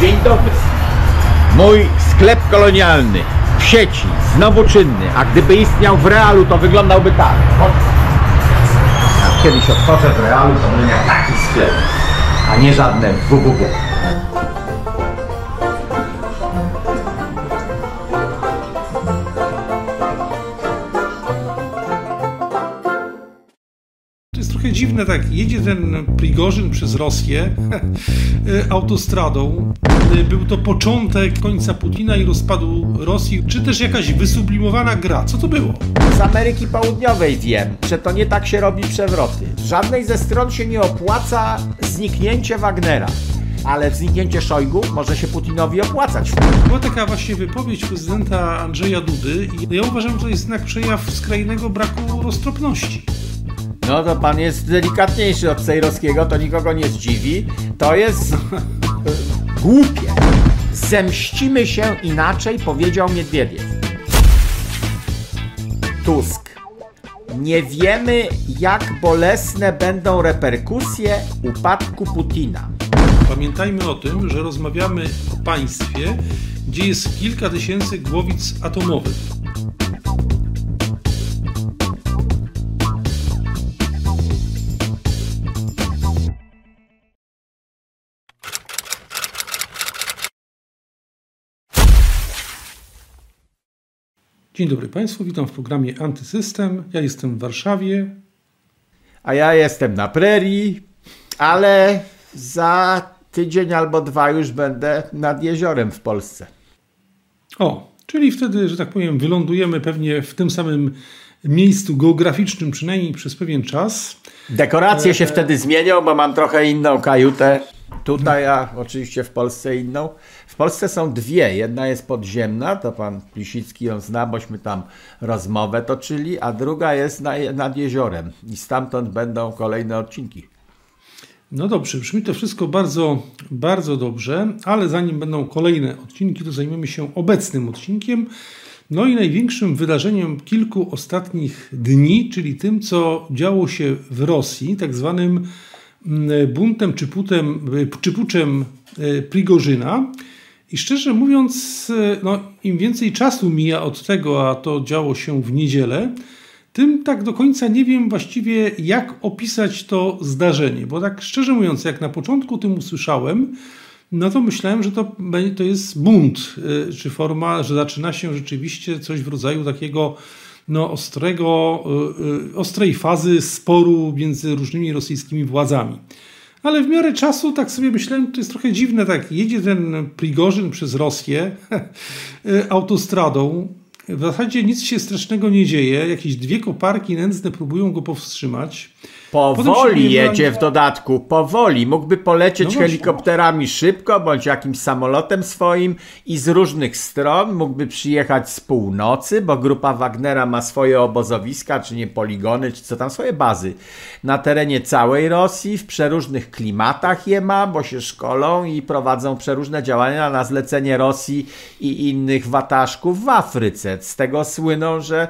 Dzień dobry. Mój sklep kolonialny w sieci, znowu czynny, a gdyby istniał w realu, to wyglądałby tak. Jak kiedyś otworzę w realu, to będę miał taki sklep, a nie żadne www. Trochę dziwne, tak, jedzie ten Prigorzyn przez Rosję autostradą. E, Był to początek końca Putina i rozpadu Rosji, czy też jakaś wysublimowana gra. Co to było? Z Ameryki Południowej wiem, że to nie tak się robi przewroty. Żadnej ze stron się nie opłaca zniknięcie Wagnera. Ale zniknięcie Szojgu może się Putinowi opłacać. Była taka właśnie wypowiedź prezydenta Andrzeja Dudy i ja uważam, że to jest jednak przejaw skrajnego braku roztropności. No to pan jest delikatniejszy od Sejrowskiego, to nikogo nie zdziwi. To jest głupie. Zemścimy się inaczej, powiedział Miedwiediew. Tusk. Nie wiemy, jak bolesne będą reperkusje upadku Putina. Pamiętajmy o tym, że rozmawiamy o państwie, gdzie jest kilka tysięcy głowic atomowych. Dzień dobry Państwu, witam w programie Antysystem. Ja jestem w Warszawie. A ja jestem na prerii, ale za tydzień albo dwa już będę nad jeziorem w Polsce. O, czyli wtedy, że tak powiem, wylądujemy pewnie w tym samym miejscu geograficznym, przynajmniej przez pewien czas. Dekoracje się wtedy zmienią, bo mam trochę inną kajutę. Tutaj, a oczywiście w Polsce inną. W Polsce są dwie. Jedna jest podziemna, to pan Plisicki ją zna, bośmy tam rozmowę toczyli, a druga jest na, nad jeziorem. I stamtąd będą kolejne odcinki. No dobrze, brzmi to wszystko bardzo, bardzo dobrze, ale zanim będą kolejne odcinki, to zajmiemy się obecnym odcinkiem. No i największym wydarzeniem kilku ostatnich dni, czyli tym, co działo się w Rosji, tak zwanym buntem czy, putem, czy puczem e, Prigorzyna. I szczerze mówiąc, no, im więcej czasu mija od tego, a to działo się w niedzielę, tym tak do końca nie wiem właściwie, jak opisać to zdarzenie. Bo tak szczerze mówiąc, jak na początku tym usłyszałem, no to myślałem, że to, to jest bunt, y, czy forma, że zaczyna się rzeczywiście coś w rodzaju takiego no, ostrego, y, y, ostrej fazy sporu między różnymi rosyjskimi władzami. Ale w miarę czasu tak sobie myślałem, to jest trochę dziwne, tak jedzie ten Prigorzyn przez Rosję y, autostradą, w zasadzie nic się strasznego nie dzieje, jakieś dwie koparki nędzne próbują go powstrzymać. Powoli jedzie w dodatku, powoli. Mógłby polecieć No helikopterami szybko, bądź jakimś samolotem swoim i z różnych stron. Mógłby przyjechać z północy, bo grupa Wagnera ma swoje obozowiska, czy nie poligony, czy co tam, swoje bazy. Na terenie całej Rosji, w przeróżnych klimatach je ma, bo się szkolą i prowadzą przeróżne działania na zlecenie Rosji i innych wataszków w Afryce. Z tego słyną, że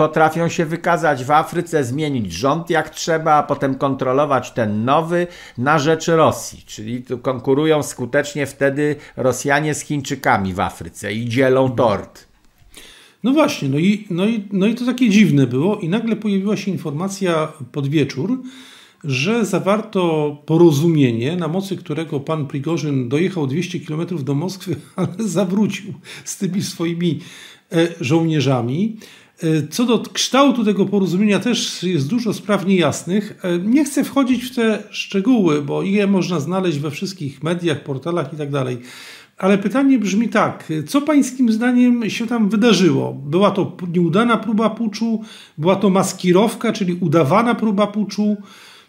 potrafią się wykazać w Afryce, zmienić rząd jak trzeba, a potem kontrolować ten nowy na rzecz Rosji. Czyli tu konkurują skutecznie wtedy Rosjanie z Chińczykami w Afryce i dzielą tort. No właśnie, no i, no, i, no i to takie dziwne było i nagle pojawiła się informacja pod wieczór, że zawarto porozumienie, na mocy którego pan Prigorzyn dojechał 200 km do Moskwy, ale zawrócił z tymi swoimi e, żołnierzami. E, Co do kształtu tego porozumienia też jest dużo spraw niejasnych. E, Nie chcę wchodzić w te szczegóły, bo je można znaleźć we wszystkich mediach, portalach i tak. Ale pytanie brzmi tak, co pańskim zdaniem się tam wydarzyło? Była to nieudana próba puczu, była to maskirowka, czyli udawana próba puczu,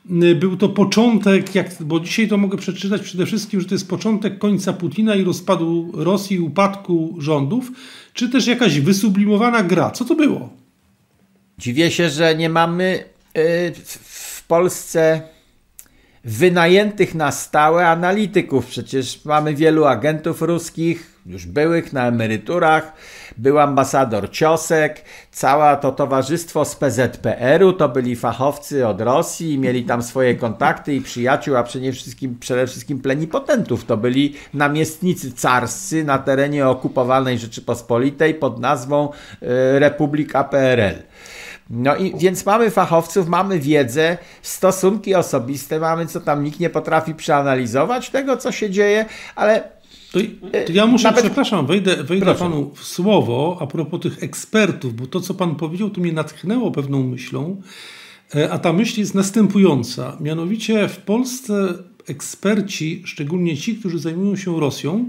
Y, był to początek, jak, bo dzisiaj to mogę przeczytać przede wszystkim, że to jest początek końca Putina i rozpadu Rosji, upadku rządów, czy też jakaś wysublimowana gra. Co to było? Dziwię się, że nie mamy y, w- w Polsce wynajętych na stałe analityków. Przecież mamy wielu agentów ruskich, już byłych na emeryturach. Był ambasador Ciosek, całe to towarzystwo z PZPR-u to byli fachowcy od Rosji, mieli tam swoje kontakty i przyjaciół, a przede wszystkim, przede wszystkim plenipotentów. To byli namiestnicy carscy na terenie okupowanej Rzeczypospolitej pod nazwą e, Republika PRL. No i więc mamy fachowców, mamy wiedzę, stosunki osobiste, mamy co tam nikt nie potrafi przeanalizować tego, co się dzieje, ale to, to ja muszę, Nawet... przepraszam, wejdę, wejdę panu w słowo a propos tych ekspertów, bo to, co pan powiedział, to mnie natchnęło pewną myślą, e, a ta myśl jest następująca. Mianowicie w Polsce eksperci, szczególnie ci, którzy zajmują się Rosją,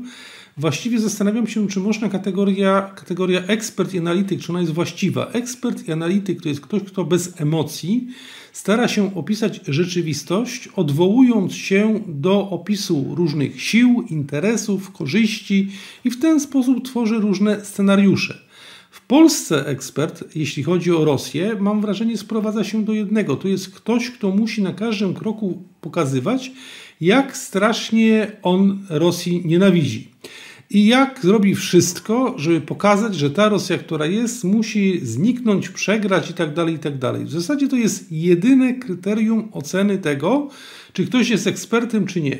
Właściwie zastanawiam się, czy można kategoria, kategoria ekspert i analityk, czy ona jest właściwa. Ekspert i analityk to jest ktoś, kto bez emocji stara się opisać rzeczywistość, odwołując się do opisu różnych sił, interesów, korzyści i w ten sposób tworzy różne scenariusze. W Polsce ekspert, jeśli chodzi o Rosję, mam wrażenie, sprowadza się do jednego. To jest ktoś, kto musi na każdym kroku pokazywać, jak strasznie on Rosji nienawidzi i jak zrobi wszystko, żeby pokazać, że ta Rosja, która jest, musi zniknąć, przegrać i tak dalej, i tak dalej. W zasadzie to jest jedyne kryterium oceny tego, czy ktoś jest ekspertem, czy nie.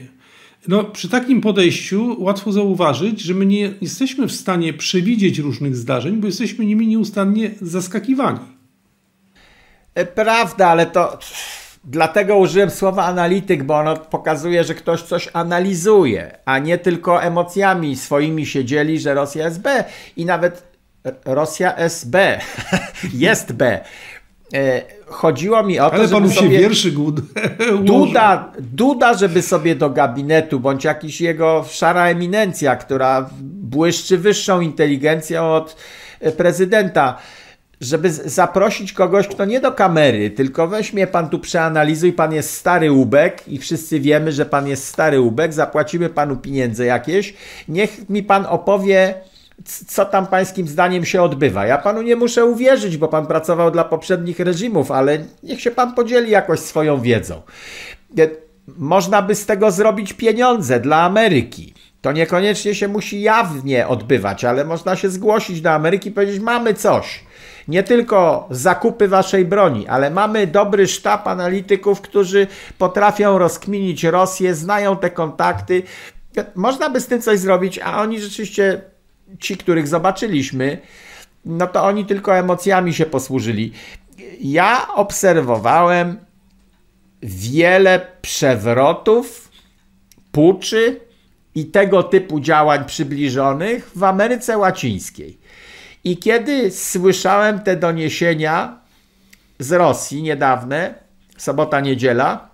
No, przy takim podejściu łatwo zauważyć, że my nie jesteśmy w stanie przewidzieć różnych zdarzeń, bo jesteśmy nimi nieustannie zaskakiwani. E, prawda, ale to Dlatego użyłem słowa analityk, bo ono pokazuje, że ktoś coś analizuje, a nie tylko emocjami swoimi się dzieli, że Rosja jest B i nawet Rosja jest B. E, chodziło mi o to, Ale żeby panu sobie... się wierszy Duda, Duda, żeby sobie do gabinetu, bądź jakiś jego szara eminencja, która błyszczy wyższą inteligencją od prezydenta, żeby zaprosić kogoś, kto nie do kamery, tylko weźmie pan tu przeanalizuj, pan jest stary ubek i wszyscy wiemy, że pan jest stary ubek, zapłacimy panu pieniądze jakieś, niech mi pan opowie, co tam pańskim zdaniem się odbywa. Ja panu nie muszę uwierzyć, bo pan pracował dla poprzednich reżimów, ale niech się pan podzieli jakoś swoją wiedzą. Można by z tego zrobić pieniądze dla Ameryki. To niekoniecznie się musi jawnie odbywać, ale można się zgłosić do Ameryki i powiedzieć: Mamy coś nie tylko zakupy waszej broni, ale mamy dobry sztab analityków, którzy potrafią rozkminić Rosję, znają te kontakty. Można by z tym coś zrobić, a oni rzeczywiście, ci, których zobaczyliśmy, no to oni tylko emocjami się posłużyli. Ja obserwowałem wiele przewrotów, puczy i tego typu działań przybliżonych w Ameryce Łacińskiej. I kiedy słyszałem te doniesienia z Rosji niedawne, sobota, niedziela,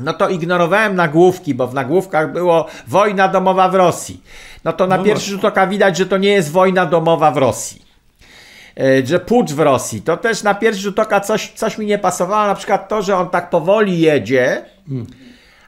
no to ignorowałem nagłówki, bo w nagłówkach było wojna domowa w Rosji. No to na no pierwszy rzut oka widać, że to nie jest wojna domowa w Rosji. E, że pucz w Rosji. To też na pierwszy rzut oka coś, coś mi nie pasowało. Na przykład to, że on tak powoli jedzie. Hmm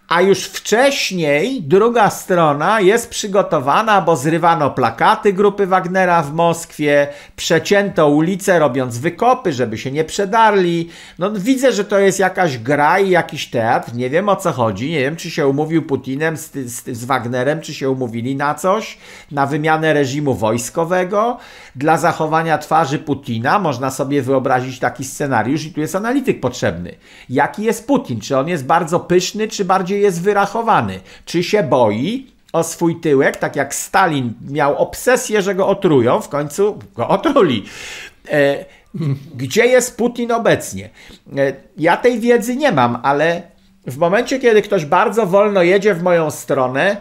a już wcześniej druga strona jest przygotowana, bo zrywano plakaty grupy Wagnera w Moskwie, przecięto ulice robiąc wykopy, żeby się nie przedarli. No widzę, że to jest jakaś gra i jakiś teatr, nie wiem o co chodzi, nie wiem czy się umówił Putinem z, z, z Wagnerem, czy się umówili na coś, na wymianę reżimu wojskowego, dla zachowania twarzy Putina można sobie wyobrazić taki scenariusz i tu jest analityk potrzebny. Jaki jest Putin? Czy on jest bardzo pyszny, czy bardziej jest wyrachowany? Czy się boi, o swój tyłek, tak jak Stalin miał obsesję, że go otrują, w końcu go otruli. E, gdzie jest Putin obecnie? E, ja tej wiedzy nie mam, ale w momencie, kiedy ktoś bardzo wolno jedzie w moją stronę,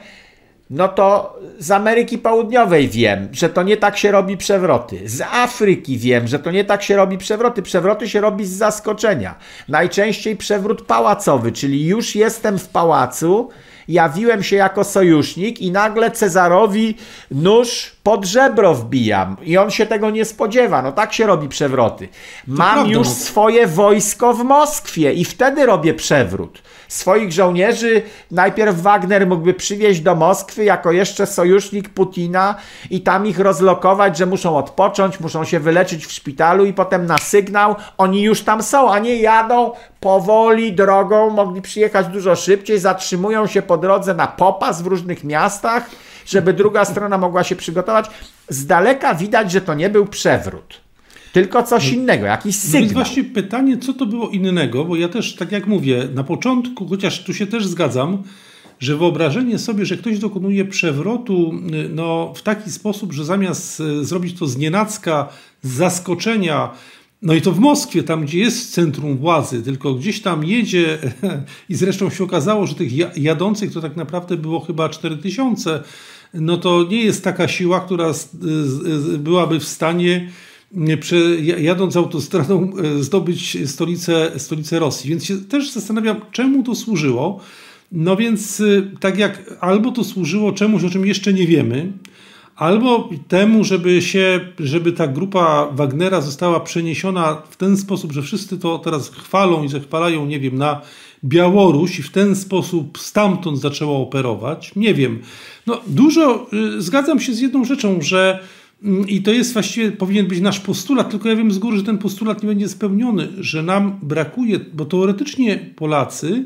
no to z Ameryki Południowej wiem, że to nie tak się robi przewroty. Z Afryki wiem, że to nie tak się robi przewroty. Przewroty się robi z zaskoczenia. Najczęściej przewrót pałacowy, czyli już jestem w pałacu, jawiłem się jako sojusznik i nagle Cezarowi nóż pod żebro wbijam i on się tego nie spodziewa. No tak się robi przewroty. Mam już no. swoje wojsko w Moskwie i wtedy robię przewrót. Swoich żołnierzy najpierw Wagner mógłby przywieźć do Moskwy jako jeszcze sojusznik Putina i tam ich rozlokować, że muszą odpocząć, muszą się wyleczyć w szpitalu i potem na sygnał oni już tam są, a nie jadą powoli drogą, mogli przyjechać dużo szybciej, zatrzymują się po drodze na popas w różnych miastach, żeby druga strona mogła się przygotować. Z daleka widać, że to nie był przewrót. Tylko coś innego, jakiś No więc sygnał. właśnie pytanie, co to było innego, bo ja też, tak jak mówię, na początku, chociaż tu się też zgadzam, że wyobrażenie sobie, że ktoś dokonuje przewrotu y, no, w taki sposób, że zamiast y, zrobić to z nienacka, z zaskoczenia, no i to w Moskwie, tam gdzie jest centrum władzy, tylko gdzieś tam jedzie i zresztą się okazało, że tych ja- jadących to tak naprawdę było chyba 4000, no to nie jest taka siła, która byłaby w stanie jadąc autostradą e, zdobyć stolicę, stolicę Rosji. Więc się też zastanawiam, czemu to służyło. No więc y, tak jak albo to służyło czemuś, o czym jeszcze nie wiemy, albo temu, żeby się, żeby ta grupa Wagnera została przeniesiona w ten sposób, że wszyscy to teraz chwalą i zachwalają, nie wiem, na Białoruś i w ten sposób stamtąd zaczęła operować. Nie wiem. No dużo, y, zgadzam się z jedną rzeczą, że mm, i to jest właściwie, powinien być nasz postulat, tylko ja wiem z góry, że ten postulat nie będzie spełniony, że nam brakuje, bo teoretycznie Polacy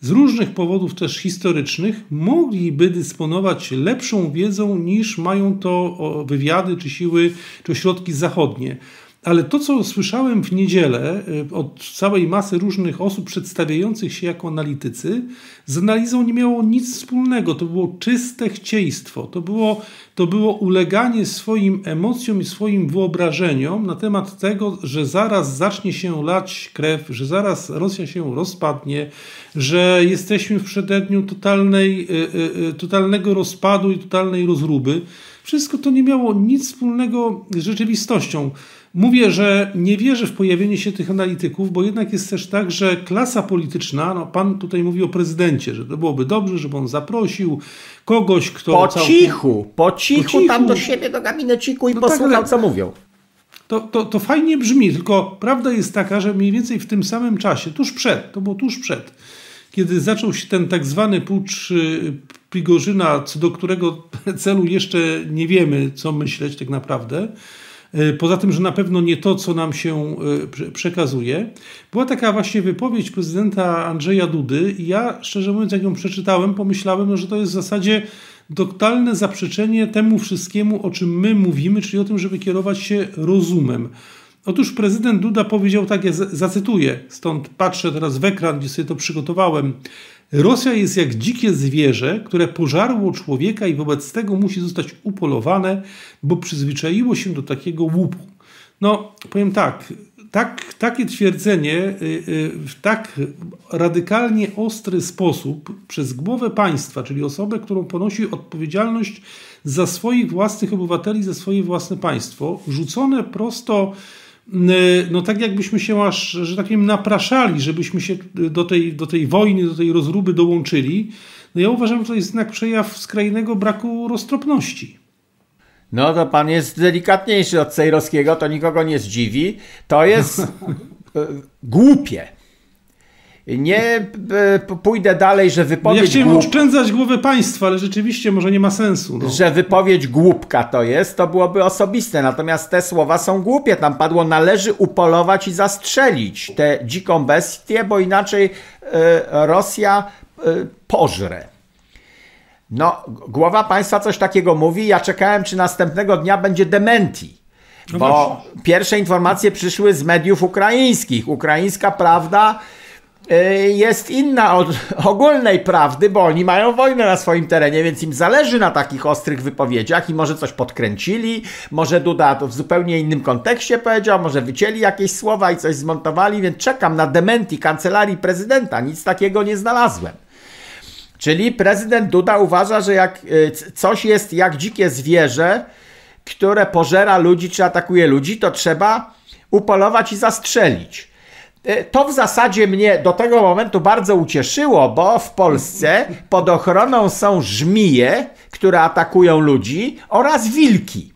z różnych powodów też historycznych mogliby dysponować lepszą wiedzą niż mają to wywiady, czy siły, czy ośrodki zachodnie. Ale to, co słyszałem w niedzielę y, od całej masy różnych osób przedstawiających się jako analitycy, z analizą nie miało nic wspólnego. To było czyste chcieństwo. To było, to było uleganie swoim emocjom i swoim wyobrażeniom na temat tego, że zaraz zacznie się lać krew, że zaraz Rosja się rozpadnie, że jesteśmy w przededniu totalnej, y, y, totalnego rozpadu i totalnej rozruby. Wszystko to nie miało nic wspólnego z rzeczywistością. Mówię, że nie wierzę w pojawienie się tych analityków, bo jednak jest też tak, że klasa polityczna, no pan tutaj mówi o prezydencie, że to byłoby dobrze, żeby on zaprosił kogoś, kto. Po całkiem- cichu, po cichu, Po cichu. tam do siebie, do gabineciku i No tak, posłuchał, ale- co mówią. To, to, to fajnie brzmi, tylko prawda jest taka, że mniej więcej w tym samym czasie, tuż przed, to było tuż przed, kiedy zaczął się ten tak zwany pucz y, Prigorzyna, co do którego celu jeszcze nie wiemy, co myśleć tak naprawdę. Y, Poza tym, że na pewno nie to, co nam się prze- przekazuje. Była taka właśnie wypowiedź prezydenta Andrzeja Dudy i ja, szczerze mówiąc, jak ją przeczytałem, pomyślałem, no, że to jest w zasadzie totalne zaprzeczenie temu wszystkiemu, o czym my mówimy, czyli o tym, żeby kierować się rozumem. Otóż prezydent Duda powiedział tak, ja zacytuję, stąd patrzę teraz w ekran, gdzie sobie to przygotowałem. Rosja jest jak dzikie zwierzę, które pożarło człowieka i wobec tego musi zostać upolowane, bo przyzwyczaiło się do takiego łupu. No, powiem tak, tak takie twierdzenie y, y, w tak radykalnie ostry sposób przez głowę państwa, czyli osobę, którą ponosi odpowiedzialność za swoich własnych obywateli, za swoje własne państwo, rzucone prosto no tak jakbyśmy się aż, że tak powiem, napraszali, żebyśmy się do tej, do tej wojny, do tej rozruby dołączyli. No ja uważam, że to jest jednak przejaw skrajnego braku roztropności. No to pan jest delikatniejszy od Cejrowskiego, to nikogo nie zdziwi. To jest e, głupie. Nie e, pójdę dalej, że No ja wypowiedź, chciałem głup, oszczędzać głowę państwa, ale rzeczywiście może nie ma sensu. No. że wypowiedź głupka to jest, to byłoby osobiste. Natomiast te słowa są głupie. Tam padło należy upolować i zastrzelić tę dziką bestię, bo inaczej e, Rosja e, pożre. No, głowa państwa coś takiego mówi. Ja czekałem, czy następnego dnia będzie dementi. No Bo właśnie. pierwsze informacje przyszły z mediów ukraińskich. Ukraińska prawda y, jest inna od ogólnej prawdy, bo oni mają wojnę na swoim terenie, więc im zależy na takich ostrych wypowiedziach i może coś podkręcili, może Duda to w zupełnie innym kontekście powiedział, może wycięli jakieś słowa i coś zmontowali, więc czekam na dementi kancelarii prezydenta. Nic takiego nie znalazłem. Czyli prezydent Duda uważa, że jak y, coś jest jak dzikie zwierzę, które pożera ludzi czy atakuje ludzi, to trzeba upolować i zastrzelić. Y, to w zasadzie mnie do tego momentu bardzo ucieszyło, bo w Polsce pod ochroną są żmije, które atakują ludzi oraz wilki.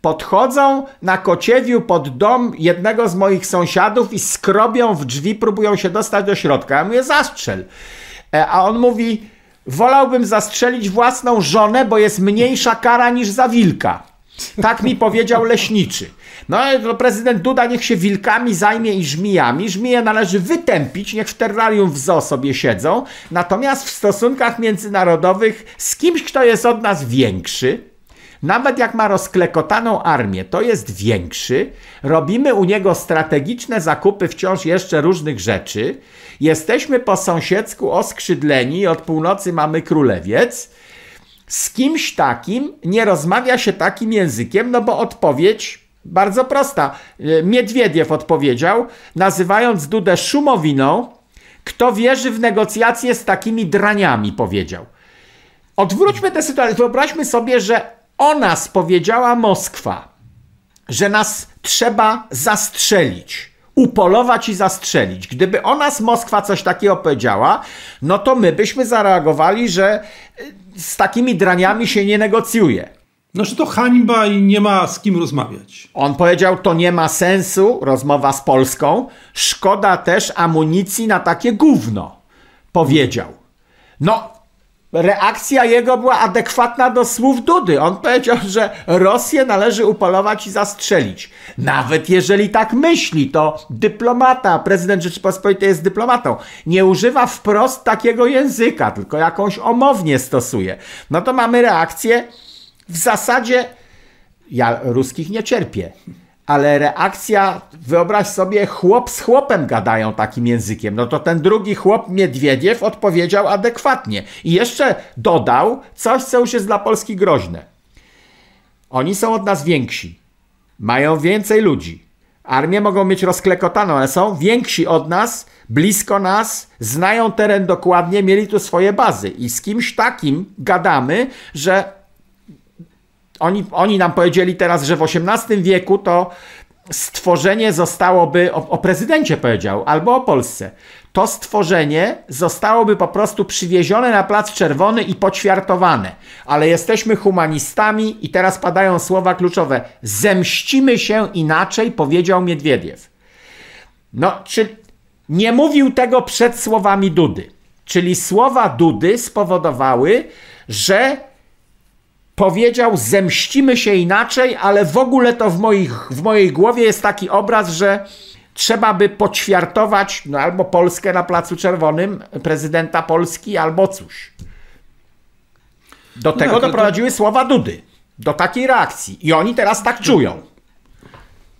Podchodzą na kociewiu pod dom jednego z moich sąsiadów i skrobią w drzwi, próbują się dostać do środka. Ja mówię, zastrzel. E, a on mówi, wolałbym zastrzelić własną żonę, bo jest mniejsza kara niż za wilka. Tak mi powiedział leśniczy. No, prezydent Duda niech się wilkami zajmie i żmijami. Żmije należy wytępić, niech w terrarium w zoo sobie siedzą. Natomiast w stosunkach międzynarodowych z kimś, kto jest od nas większy, nawet jak ma rozklekotaną armię, to jest większy. Robimy u niego strategiczne zakupy wciąż jeszcze różnych rzeczy. Jesteśmy po sąsiedzku oskrzydleni, od północy mamy królewiec. Z kimś takim nie rozmawia się takim językiem, no bo odpowiedź bardzo prosta. Miedwiediew odpowiedział, nazywając Dudę szumowiną, kto wierzy w negocjacje z takimi draniami, powiedział. Odwróćmy tę sytuację. Wyobraźmy sobie, że o nas powiedziała Moskwa, że nas trzeba zastrzelić, upolować i zastrzelić. Gdyby o nas Moskwa coś takiego powiedziała, no to my byśmy zareagowali, że y, z takimi draniami się nie negocjuje. No, że to hańba i nie ma z kim rozmawiać. On powiedział, to nie ma sensu, rozmowa z Polską, szkoda też amunicji na takie gówno. Powiedział. No, reakcja jego była adekwatna do słów Dudy. On powiedział, że Rosję należy upolować i zastrzelić. Nawet jeżeli tak myśli, to dyplomata, prezydent Rzeczypospolitej jest dyplomatą. Nie używa wprost takiego języka, tylko jakąś omownie stosuje. No to mamy reakcję w zasadzie. Ja ruskich nie cierpię ale reakcja, wyobraź sobie, chłop z chłopem gadają takim językiem. No to ten drugi chłop, Miedwiediew, odpowiedział adekwatnie. I jeszcze dodał coś, co już jest dla Polski groźne. Oni są od nas więksi. Mają więcej ludzi. Armię mogą mieć rozklekotaną, ale są więksi od nas, blisko nas, znają teren dokładnie, mieli tu swoje bazy. I z kimś takim gadamy, że oni, oni nam powiedzieli teraz, że w XVIII wieku to stworzenie zostałoby, o, o, prezydencie powiedział, albo o Polsce, to stworzenie zostałoby po prostu przywiezione na Plac Czerwony i poćwiartowane. Ale jesteśmy humanistami i teraz padają słowa kluczowe. Zemścimy się inaczej, powiedział Miedwiediew. No, czy nie mówił tego przed słowami Dudy. Czyli słowa Dudy spowodowały, że powiedział, zemścimy się inaczej, ale w ogóle to w, moich, w mojej głowie jest taki obraz, że trzeba by poćwiartować no, albo Polskę na Placu Czerwonym, prezydenta Polski, albo coś. Do no tego tak, doprowadziły to... słowa Dudy. Do takiej reakcji. I oni teraz tak czują.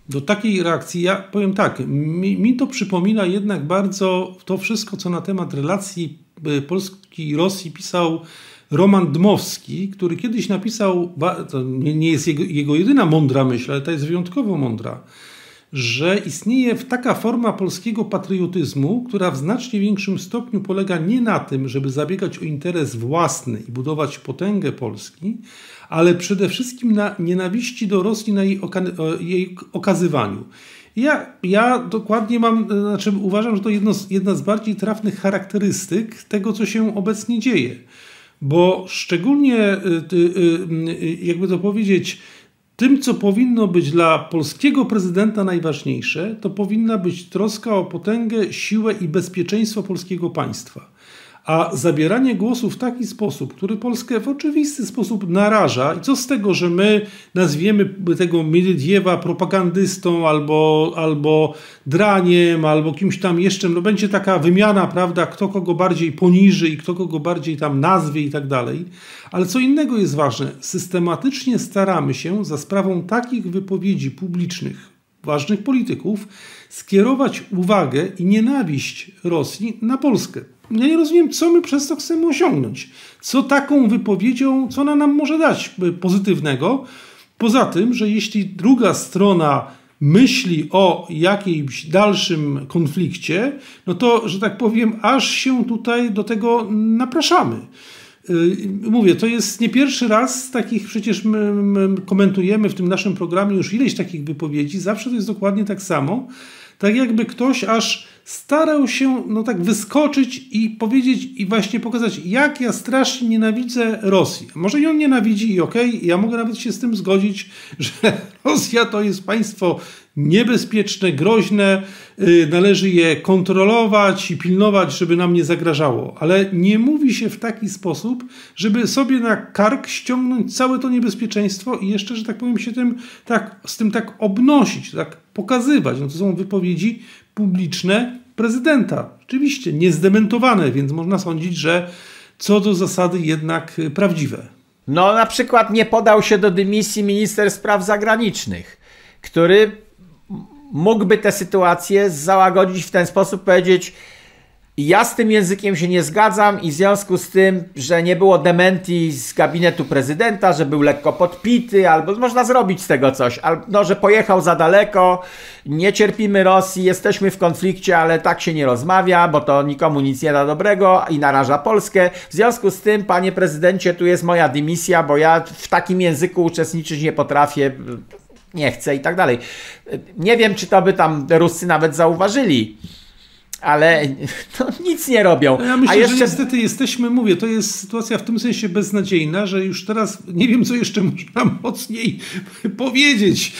Do takiej reakcji, ja powiem tak, mi, mi to przypomina jednak bardzo to wszystko, co na temat relacji y, Polski i Rosji pisał Roman Dmowski, który kiedyś napisał, to nie jest jego, jego jedyna mądra myśl, ale to jest wyjątkowo mądra, że istnieje taka forma polskiego patriotyzmu, która w znacznie większym stopniu polega nie na tym, żeby zabiegać o interes własny i budować potęgę Polski, ale przede wszystkim na nienawiści do Rosji, na jej, oka jej okazywaniu. Ja, ja dokładnie mam, znaczy uważam, że to jedno jedna z bardziej trafnych charakterystyk tego, co się obecnie dzieje bo szczególnie, y, y, y, jakby to powiedzieć, tym, co powinno być dla polskiego prezydenta najważniejsze, to powinna być troska o potęgę, siłę i bezpieczeństwo polskiego państwa. A zabieranie głosu w taki sposób, który Polskę w oczywisty sposób naraża, i co z tego, że my nazwiemy tego Miedwiediewa propagandystą albo, albo draniem, albo kimś tam jeszcze, no będzie taka wymiana, prawda, kto kogo bardziej poniży i kto kogo bardziej tam nazwie i tak dalej. Ale co innego jest ważne, systematycznie staramy się za sprawą takich wypowiedzi publicznych, ważnych polityków, skierować uwagę i nienawiść Rosji na Polskę. Ja nie rozumiem, co my przez to chcemy osiągnąć. Co taką wypowiedzią, co ona nam może dać pozytywnego. Poza tym, że jeśli druga strona myśli o jakimś dalszym konflikcie, no to, że tak powiem, aż się tutaj do tego napraszamy. Y, mówię, to jest nie pierwszy raz takich, przecież my, my komentujemy w tym naszym programie już ileś takich wypowiedzi, zawsze to jest dokładnie tak samo. Tak jakby ktoś aż starał się no tak wyskoczyć i powiedzieć i właśnie pokazać, jak ja strasznie nienawidzę Rosji. Może ją nienawidzi i okej, okay, ja mogę nawet się z tym zgodzić, że Rosja to jest państwo niebezpieczne, groźne, yy, należy je kontrolować i pilnować, żeby nam nie zagrażało. Ale nie mówi się w taki sposób, żeby sobie na kark ściągnąć całe to niebezpieczeństwo i jeszcze, że tak powiem, się tym tak, z tym tak obnosić, tak pokazywać. No to są wypowiedzi publiczne prezydenta. Oczywiście niezdementowane, więc można sądzić, że co do zasady jednak prawdziwe. No na przykład nie podał się do dymisji minister spraw zagranicznych, który mógłby tę sytuację załagodzić w ten sposób, powiedzieć ja z tym językiem się nie zgadzam i w związku z tym, że nie było dementi z gabinetu prezydenta, że był lekko podpity, albo można zrobić z tego coś, albo że pojechał za daleko, nie cierpimy Rosji, jesteśmy w konflikcie, ale tak się nie rozmawia, bo to nikomu nic nie da dobrego i naraża Polskę. W związku z tym, panie prezydencie, tu jest moja dymisja, bo ja w takim języku uczestniczyć nie potrafię, nie chcę i tak dalej. Nie wiem, czy to by tam Ruscy nawet zauważyli ale no, nic nie robią. No ja myślę, A jeszcze... że niestety jesteśmy, mówię, to jest sytuacja w tym sensie beznadziejna, że już teraz nie wiem, co jeszcze można mocniej powiedzieć.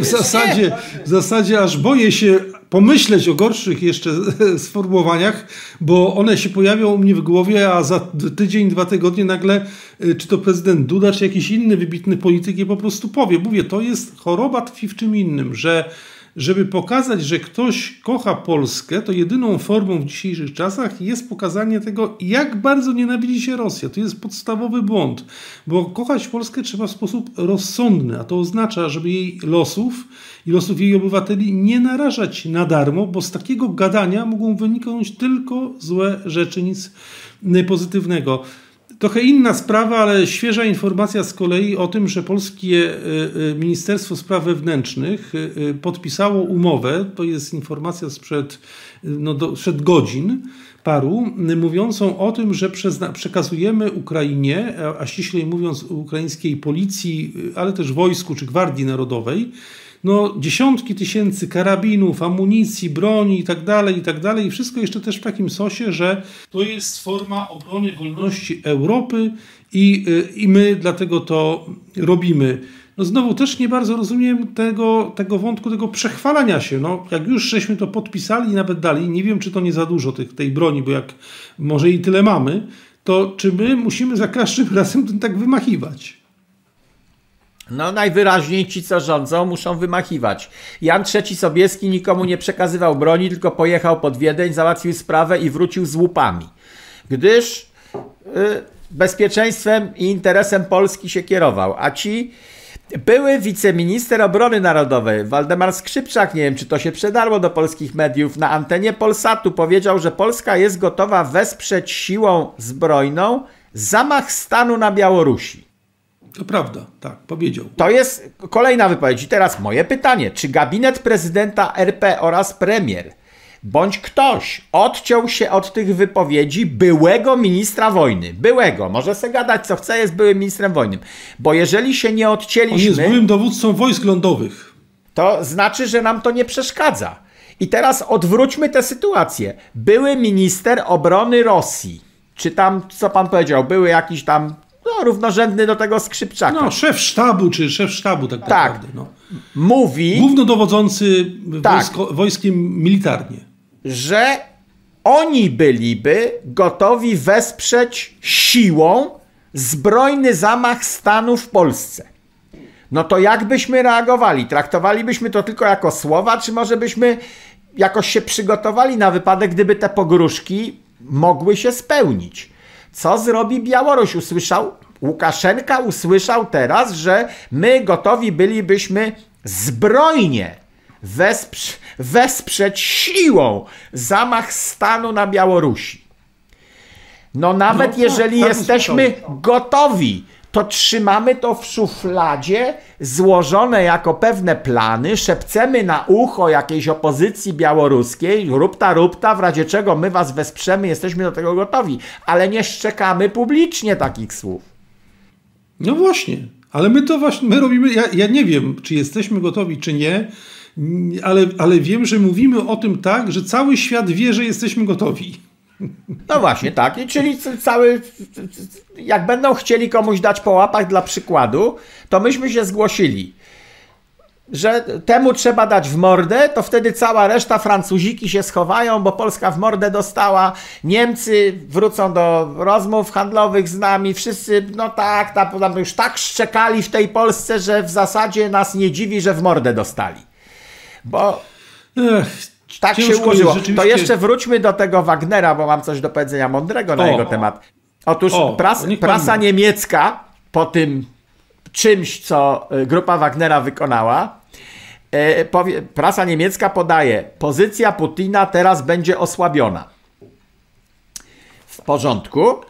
W zasadzie, w zasadzie aż boję się pomyśleć o gorszych jeszcze sformułowaniach, bo one się pojawią u mnie w głowie, a za tydzień, dwa tygodnie nagle y, czy to prezydent Duda, czy jakiś inny wybitny polityk je po prostu powie. Mówię, to jest choroba tkwi w czym innym, że żeby pokazać, że ktoś kocha Polskę, to jedyną formą w dzisiejszych czasach jest pokazanie tego, jak bardzo nienawidzi się Rosja. To jest podstawowy błąd, bo kochać Polskę trzeba w sposób rozsądny, a to oznacza, żeby jej losów i losów jej obywateli nie narażać na darmo, bo z takiego gadania mogą wyniknąć tylko złe rzeczy, nic pozytywnego. Trochę inna sprawa, ale świeża informacja z kolei o tym, że polskie e, e, Ministerstwo Spraw Wewnętrznych e, podpisało umowę, to jest informacja sprzed, no do, sprzed godzin paru, mówiącą o tym, że przekazujemy Ukrainie, a ściślej mówiąc ukraińskiej policji, ale też wojsku czy Gwardii Narodowej, no, dziesiątki tysięcy karabinów, amunicji, broni i tak dalej, i tak dalej. I wszystko jeszcze też w takim sosie, że to jest forma obrony wolności Europy i, y, i my dlatego to robimy. No znowu też nie bardzo rozumiem tego, tego wątku, tego przechwalania się. No, jak już żeśmy to podpisali i nawet dali, nie wiem, czy to nie za dużo tych, tej broni, bo jak może i tyle mamy, to czy my musimy za każdym razem tym tak wymachiwać? No najwyraźniej ci, co rządzą, muszą wymachiwać. Jan III Sobieski nikomu nie przekazywał broni, tylko pojechał pod Wiedeń, załatwił sprawę i wrócił z łupami. Gdyż y, bezpieczeństwem i interesem Polski się kierował. A ci były wiceminister obrony narodowej, Waldemar Skrzypczak, nie wiem czy to się przedarło do polskich mediów, na antenie Polsatu powiedział, że Polska jest gotowa wesprzeć siłą zbrojną zamach stanu na Białorusi. To prawda, tak, powiedział. To jest kolejna wypowiedź. I teraz moje pytanie. Czy gabinet prezydenta RP oraz premier bądź ktoś odciął się od tych wypowiedzi byłego ministra wojny. Byłego. Może se gadać co chce, jest byłym ministrem wojny. Bo jeżeli się nie odcięliśmy... On jest byłym dowódcą wojsk lądowych. To znaczy, że nam to nie przeszkadza. I teraz odwróćmy tę sytuację. Były minister obrony Rosji. Czy tam, co pan powiedział, były jakiś tam no, równorzędny do tego skrzypczaka. No, szef sztabu, czy szef sztabu tak, tak. naprawdę. No. Mówi... Głównodowodzący tak, wojsko, wojskiem militarnie. Że oni byliby gotowi wesprzeć siłą zbrojny zamach stanu w Polsce. No to jak byśmy reagowali? Traktowalibyśmy to tylko jako słowa, czy może byśmy jakoś się przygotowali na wypadek, gdyby te pogróżki mogły się spełnić? Co zrobi Białoruś? Usłyszał, Łukaszenka usłyszał teraz, że my gotowi bylibyśmy zbrojnie wesprz wesprzeć siłą zamach stanu na Białorusi. No nawet no, jeżeli tak, jesteśmy gotowi to trzymamy to w szufladzie, złożone jako pewne plany, szepcemy na ucho jakiejś opozycji białoruskiej, rupta, rupta, w razie czego my was wesprzemy, jesteśmy do tego gotowi, ale nie szczekamy publicznie takich słów. No właśnie, ale my to właśnie, my robimy, ja, ja nie wiem, czy jesteśmy gotowi, czy nie, ale, ale wiem, że mówimy o tym tak, że cały świat wie, że jesteśmy gotowi. No właśnie, tak. Czyli cały, jak będą chcieli komuś dać po łapach dla przykładu, to myśmy się zgłosili że temu trzeba dać w mordę, to wtedy cała reszta Francuziki się schowają, bo Polska w mordę dostała, Niemcy wrócą do rozmów handlowych z nami, wszyscy, no tak, tam, już tak szczekali w tej Polsce, że w zasadzie nas nie dziwi, że w mordę dostali. Bo Ech, tak się ułożyło. Rzeczywiście... To jeszcze wróćmy do tego Wagnera, bo mam coś do powiedzenia mądrego na o, jego temat. Otóż o, pras, prasa niemiecka po tym czymś, co y, grupa Wagnera wykonała, E, powie, prasa niemiecka podaje, pozycja Putina teraz będzie osłabiona. W porządku,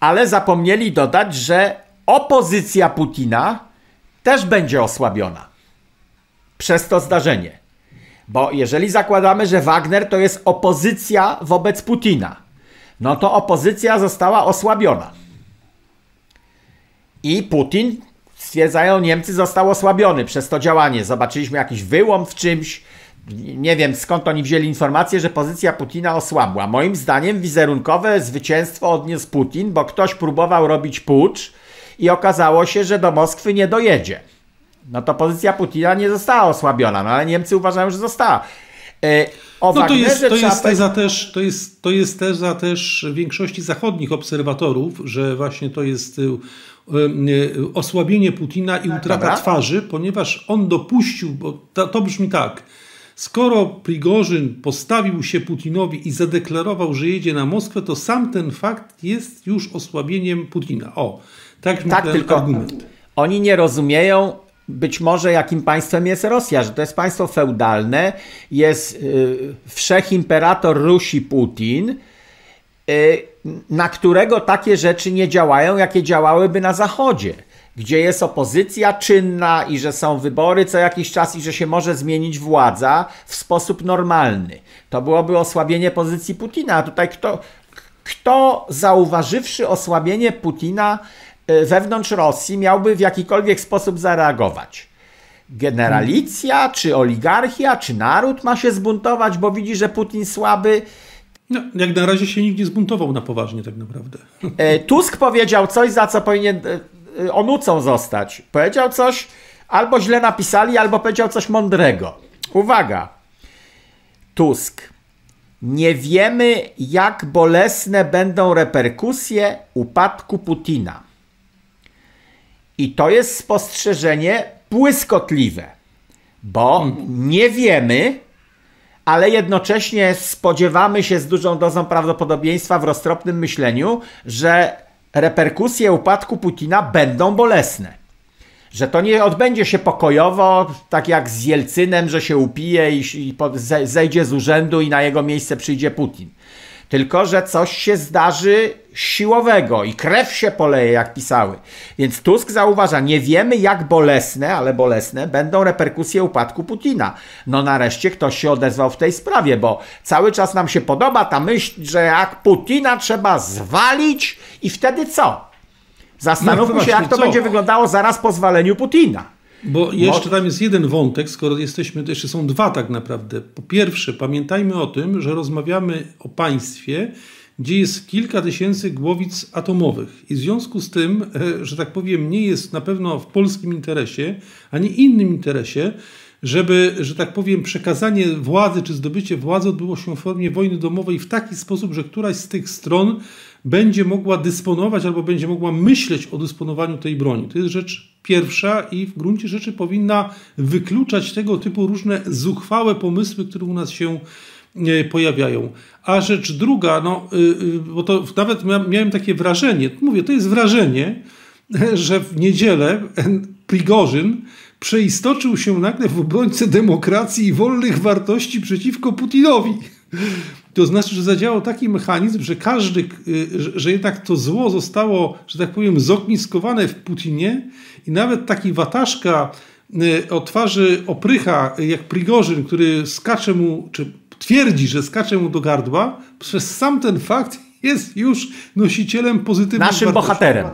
ale zapomnieli dodać, że opozycja Putina też będzie osłabiona przez to zdarzenie. Bo jeżeli zakładamy, że Wagner to jest opozycja wobec Putina, no to opozycja została osłabiona. I Putin stwierdzają Niemcy, został osłabiony przez to działanie. Zobaczyliśmy jakiś wyłom w czymś. Nie wiem skąd oni wzięli informację, że pozycja Putina osłabła. Moim zdaniem wizerunkowe zwycięstwo odniósł Putin, bo ktoś próbował robić pucz i okazało się, że do Moskwy nie dojedzie. No to pozycja Putina nie została osłabiona, no ale Niemcy uważają, że została. E, o no to jest, to, jest teza też, to, jest, to jest teza też większości zachodnich obserwatorów, że właśnie to jest E, e, osłabienie Putina i utrata Dobra. twarzy, ponieważ on dopuścił, bo to, to brzmi tak, skoro Prigorzyn postawił się Putinowi i zadeklarował, że jedzie na Moskwę, to sam ten fakt jest już osłabieniem Putina. O, tak, tak ten tylko argument. Oni nie rozumieją, być może jakim państwem jest Rosja, że to jest państwo feudalne, jest yy, wszechimperator Rusi Putin, yy, na którego takie rzeczy nie działają, jakie działałyby na Zachodzie, gdzie jest opozycja czynna i że są wybory co jakiś czas i że się może zmienić władza w sposób normalny. To byłoby osłabienie pozycji Putina. A tutaj kto, kto zauważywszy osłabienie Putina wewnątrz Rosji, miałby w jakikolwiek sposób zareagować? Generalicja, czy oligarchia, czy naród ma się zbuntować, bo widzi, że Putin słaby? No, jak na razie się nikt nie zbuntował na poważnie tak naprawdę. E, Tusk powiedział coś, za co powinien e, e, onucą zostać. Powiedział coś, albo źle napisali, albo powiedział coś mądrego. Uwaga. Tusk. Nie wiemy, jak bolesne będą reperkusje upadku Putina. I to jest spostrzeżenie błyskotliwe, bo nie wiemy, ale jednocześnie spodziewamy się z dużą dozą prawdopodobieństwa w roztropnym myśleniu, że reperkusje upadku Putina będą bolesne. Że to nie odbędzie się pokojowo, tak jak z Jelcynem, że się upije i, i zejdzie z urzędu i na jego miejsce przyjdzie Putin tylko że coś się zdarzy siłowego i krew się poleje, jak pisały. Więc Tusk zauważa, nie wiemy jak bolesne, ale bolesne będą reperkusje upadku Putina. No nareszcie ktoś się odezwał w tej sprawie, bo cały czas nam się podoba ta myśl, że jak Putina trzeba zwalić i wtedy co? Zastanówmy no się, jak to co? będzie wyglądało zaraz po zwaleniu Putina. Bo jeszcze tam jest jeden wątek, skoro jesteśmy, to jeszcze są dwa tak naprawdę. Po pierwsze, pamiętajmy o tym, że rozmawiamy o państwie, gdzie jest kilka tysięcy głowic atomowych. I w związku z tym, e, że tak powiem, nie jest na pewno w polskim interesie, ani innym interesie, żeby, że tak powiem, przekazanie władzy czy zdobycie władzy odbyło się w formie wojny domowej w taki sposób, że któraś z tych stron będzie mogła dysponować albo będzie mogła myśleć o dysponowaniu tej broni. To jest rzecz pierwsza i w gruncie rzeczy powinna wykluczać tego typu różne zuchwałe pomysły, które u nas się e, pojawiają. A rzecz druga, no, y, y, bo to nawet miałem takie wrażenie, mówię, to jest wrażenie, że w niedzielę Prigorzyn przeistoczył się nagle w obrońcę demokracji i wolnych wartości przeciwko Putinowi. To znaczy, że zadziałał taki mechanizm, że każdy, y, że jednak to zło zostało, że tak powiem, zogniskowane w Putinie i nawet taki wataszka y, o twarzy oprycha, jak Prigorzyn, który skacze mu, czy twierdzi, że skacze mu do gardła, przez sam ten fakt jest już nosicielem pozytywnych Naszym wartości. bohaterem.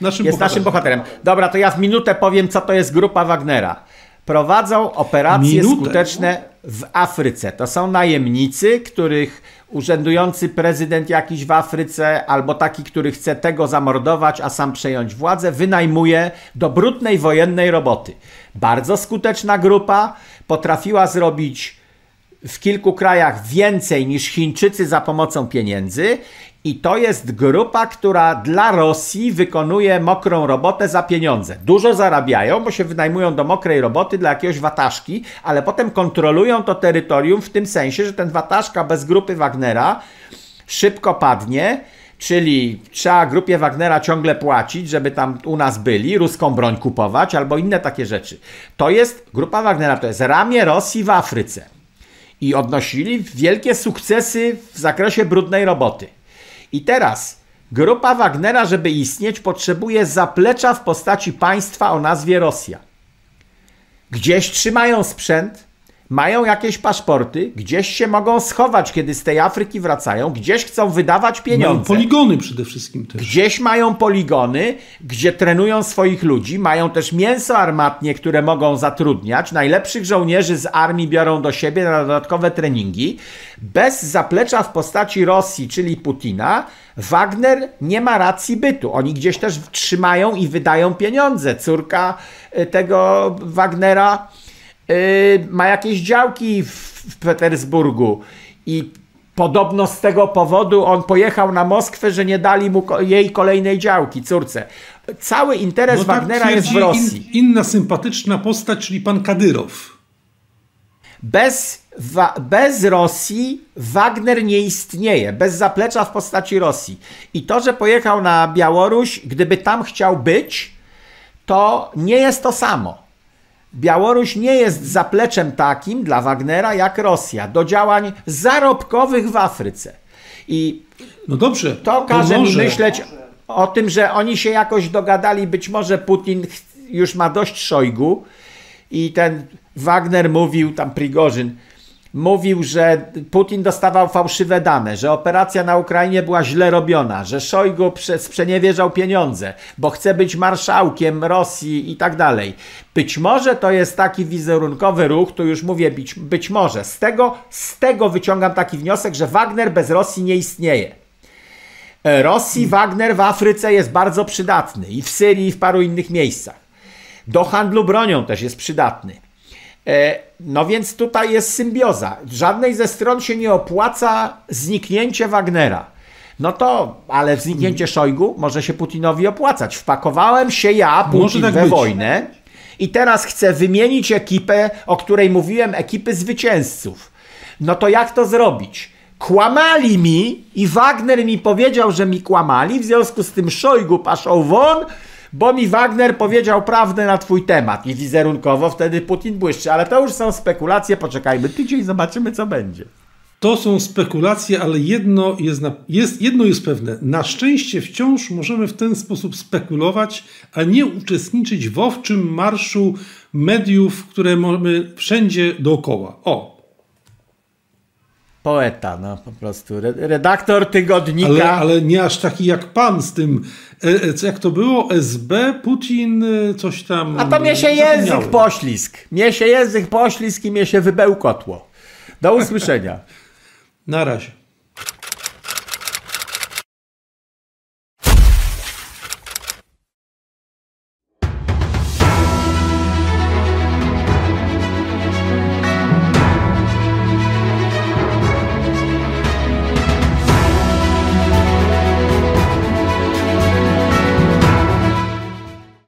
Naszym jest bohaterem. naszym bohaterem. Dobra, to ja w minutę powiem, co to jest grupa Wagnera. Prowadzą operacje Minutę. skuteczne w Afryce. To są najemnicy, których urzędujący prezydent jakiś w Afryce albo taki, który chce tego zamordować, a sam przejąć władzę, wynajmuje do brudnej wojennej roboty. Bardzo skuteczna grupa, potrafiła zrobić w kilku krajach więcej niż Chińczycy za pomocą pieniędzy. I to jest grupa, która dla Rosji wykonuje mokrą robotę za pieniądze. Dużo zarabiają, bo się wynajmują do mokrej roboty dla jakiegoś wataszki, ale potem kontrolują to terytorium w tym sensie, że ten wataszka bez grupy Wagnera szybko padnie, czyli trzeba grupie Wagnera ciągle płacić, żeby tam u nas byli, ruską broń kupować albo inne takie rzeczy. To jest, grupa Wagnera to jest ramię Rosji w Afryce i odnosili wielkie sukcesy w zakresie brudnej roboty. I teraz grupa Wagnera, żeby istnieć, potrzebuje zaplecza w postaci państwa o nazwie Rosja. Gdzieś trzymają sprzęt, mają jakieś paszporty, gdzieś się mogą schować, kiedy z tej Afryki wracają, gdzieś chcą wydawać Mają pieniądze. poligony przede wszystkim też. Gdzieś mają poligony, gdzie trenują swoich ludzi, mają też mięso armatnie, które mogą zatrudniać. Najlepszych żołnierzy z armii biorą do siebie na dodatkowe treningi. Bez zaplecza w postaci Rosji, czyli Putina, Wagner nie ma racji bytu. Oni gdzieś też trzymają i wydają pieniądze. Córka y, tego Wagnera ma jakieś działki w, w Petersburgu i Podobno z tego powodu on pojechał na Moskwę, że nie dali mu jej kolejnej działki, córce. Cały interes No tak Wagnera jest w Rosji. In, inna sympatyczna postać, czyli pan Kadyrow. Bez, wa- bez Rosji Wagner nie istnieje, bez zaplecza w postaci Rosji. I to, że pojechał na Białoruś, gdyby tam chciał być, to nie jest to samo. Białoruś nie jest zapleczem takim dla Wagnera jak Rosja do działań zarobkowych w Afryce. I No dobrze. To każe mi myśleć o tym, że oni się jakoś dogadali. Być może Putin już ma dość Szojgu i ten Wagner mówił, tam Prigorzyn, mówił, że Putin dostawał fałszywe dane, że operacja na Ukrainie była źle robiona, że Szojgu prze- sprzeniewierzał pieniądze, bo chce być marszałkiem Rosji i tak dalej. Być może to jest taki wizerunkowy ruch, tu już mówię być, być może. Z tego, z tego wyciągam taki wniosek, że Wagner bez Rosji nie istnieje. E, Rosji Wagner w Afryce jest bardzo przydatny i w Syrii i w paru innych miejscach. Do handlu bronią też jest przydatny. E, No więc tutaj jest symbioza. Żadnej ze stron się nie opłaca zniknięcie Wagnera. No to, ale zniknięcie Szojgu może się Putinowi opłacać. Wpakowałem się ja, Putin, tak we być. wojnę i teraz chcę wymienić ekipę, o której mówiłem, ekipy zwycięzców. No to jak to zrobić? Kłamali mi i Wagner mi powiedział, że mi kłamali, w związku z tym Szojgu paszą won, bo mi Wagner powiedział prawdę na twój temat i wizerunkowo wtedy Putin błyszczy. Ale to już są spekulacje, poczekajmy tydzień, zobaczymy co będzie. To są spekulacje, ale jedno jest, na, jest, jedno jest pewne. Na szczęście wciąż możemy w ten sposób spekulować, a nie uczestniczyć w owczym marszu mediów, które mamy wszędzie dookoła. O, Poeta, no po prostu. Re- Redaktor tygodnika. ale, ale nie aż taki jak pan z tym, e, e, jak to było, SB, Putin, e, coś tam. A to mnie się język poślizg. Mnie się język poślizg i mnie się wybełkotło. Do usłyszenia. Na razie.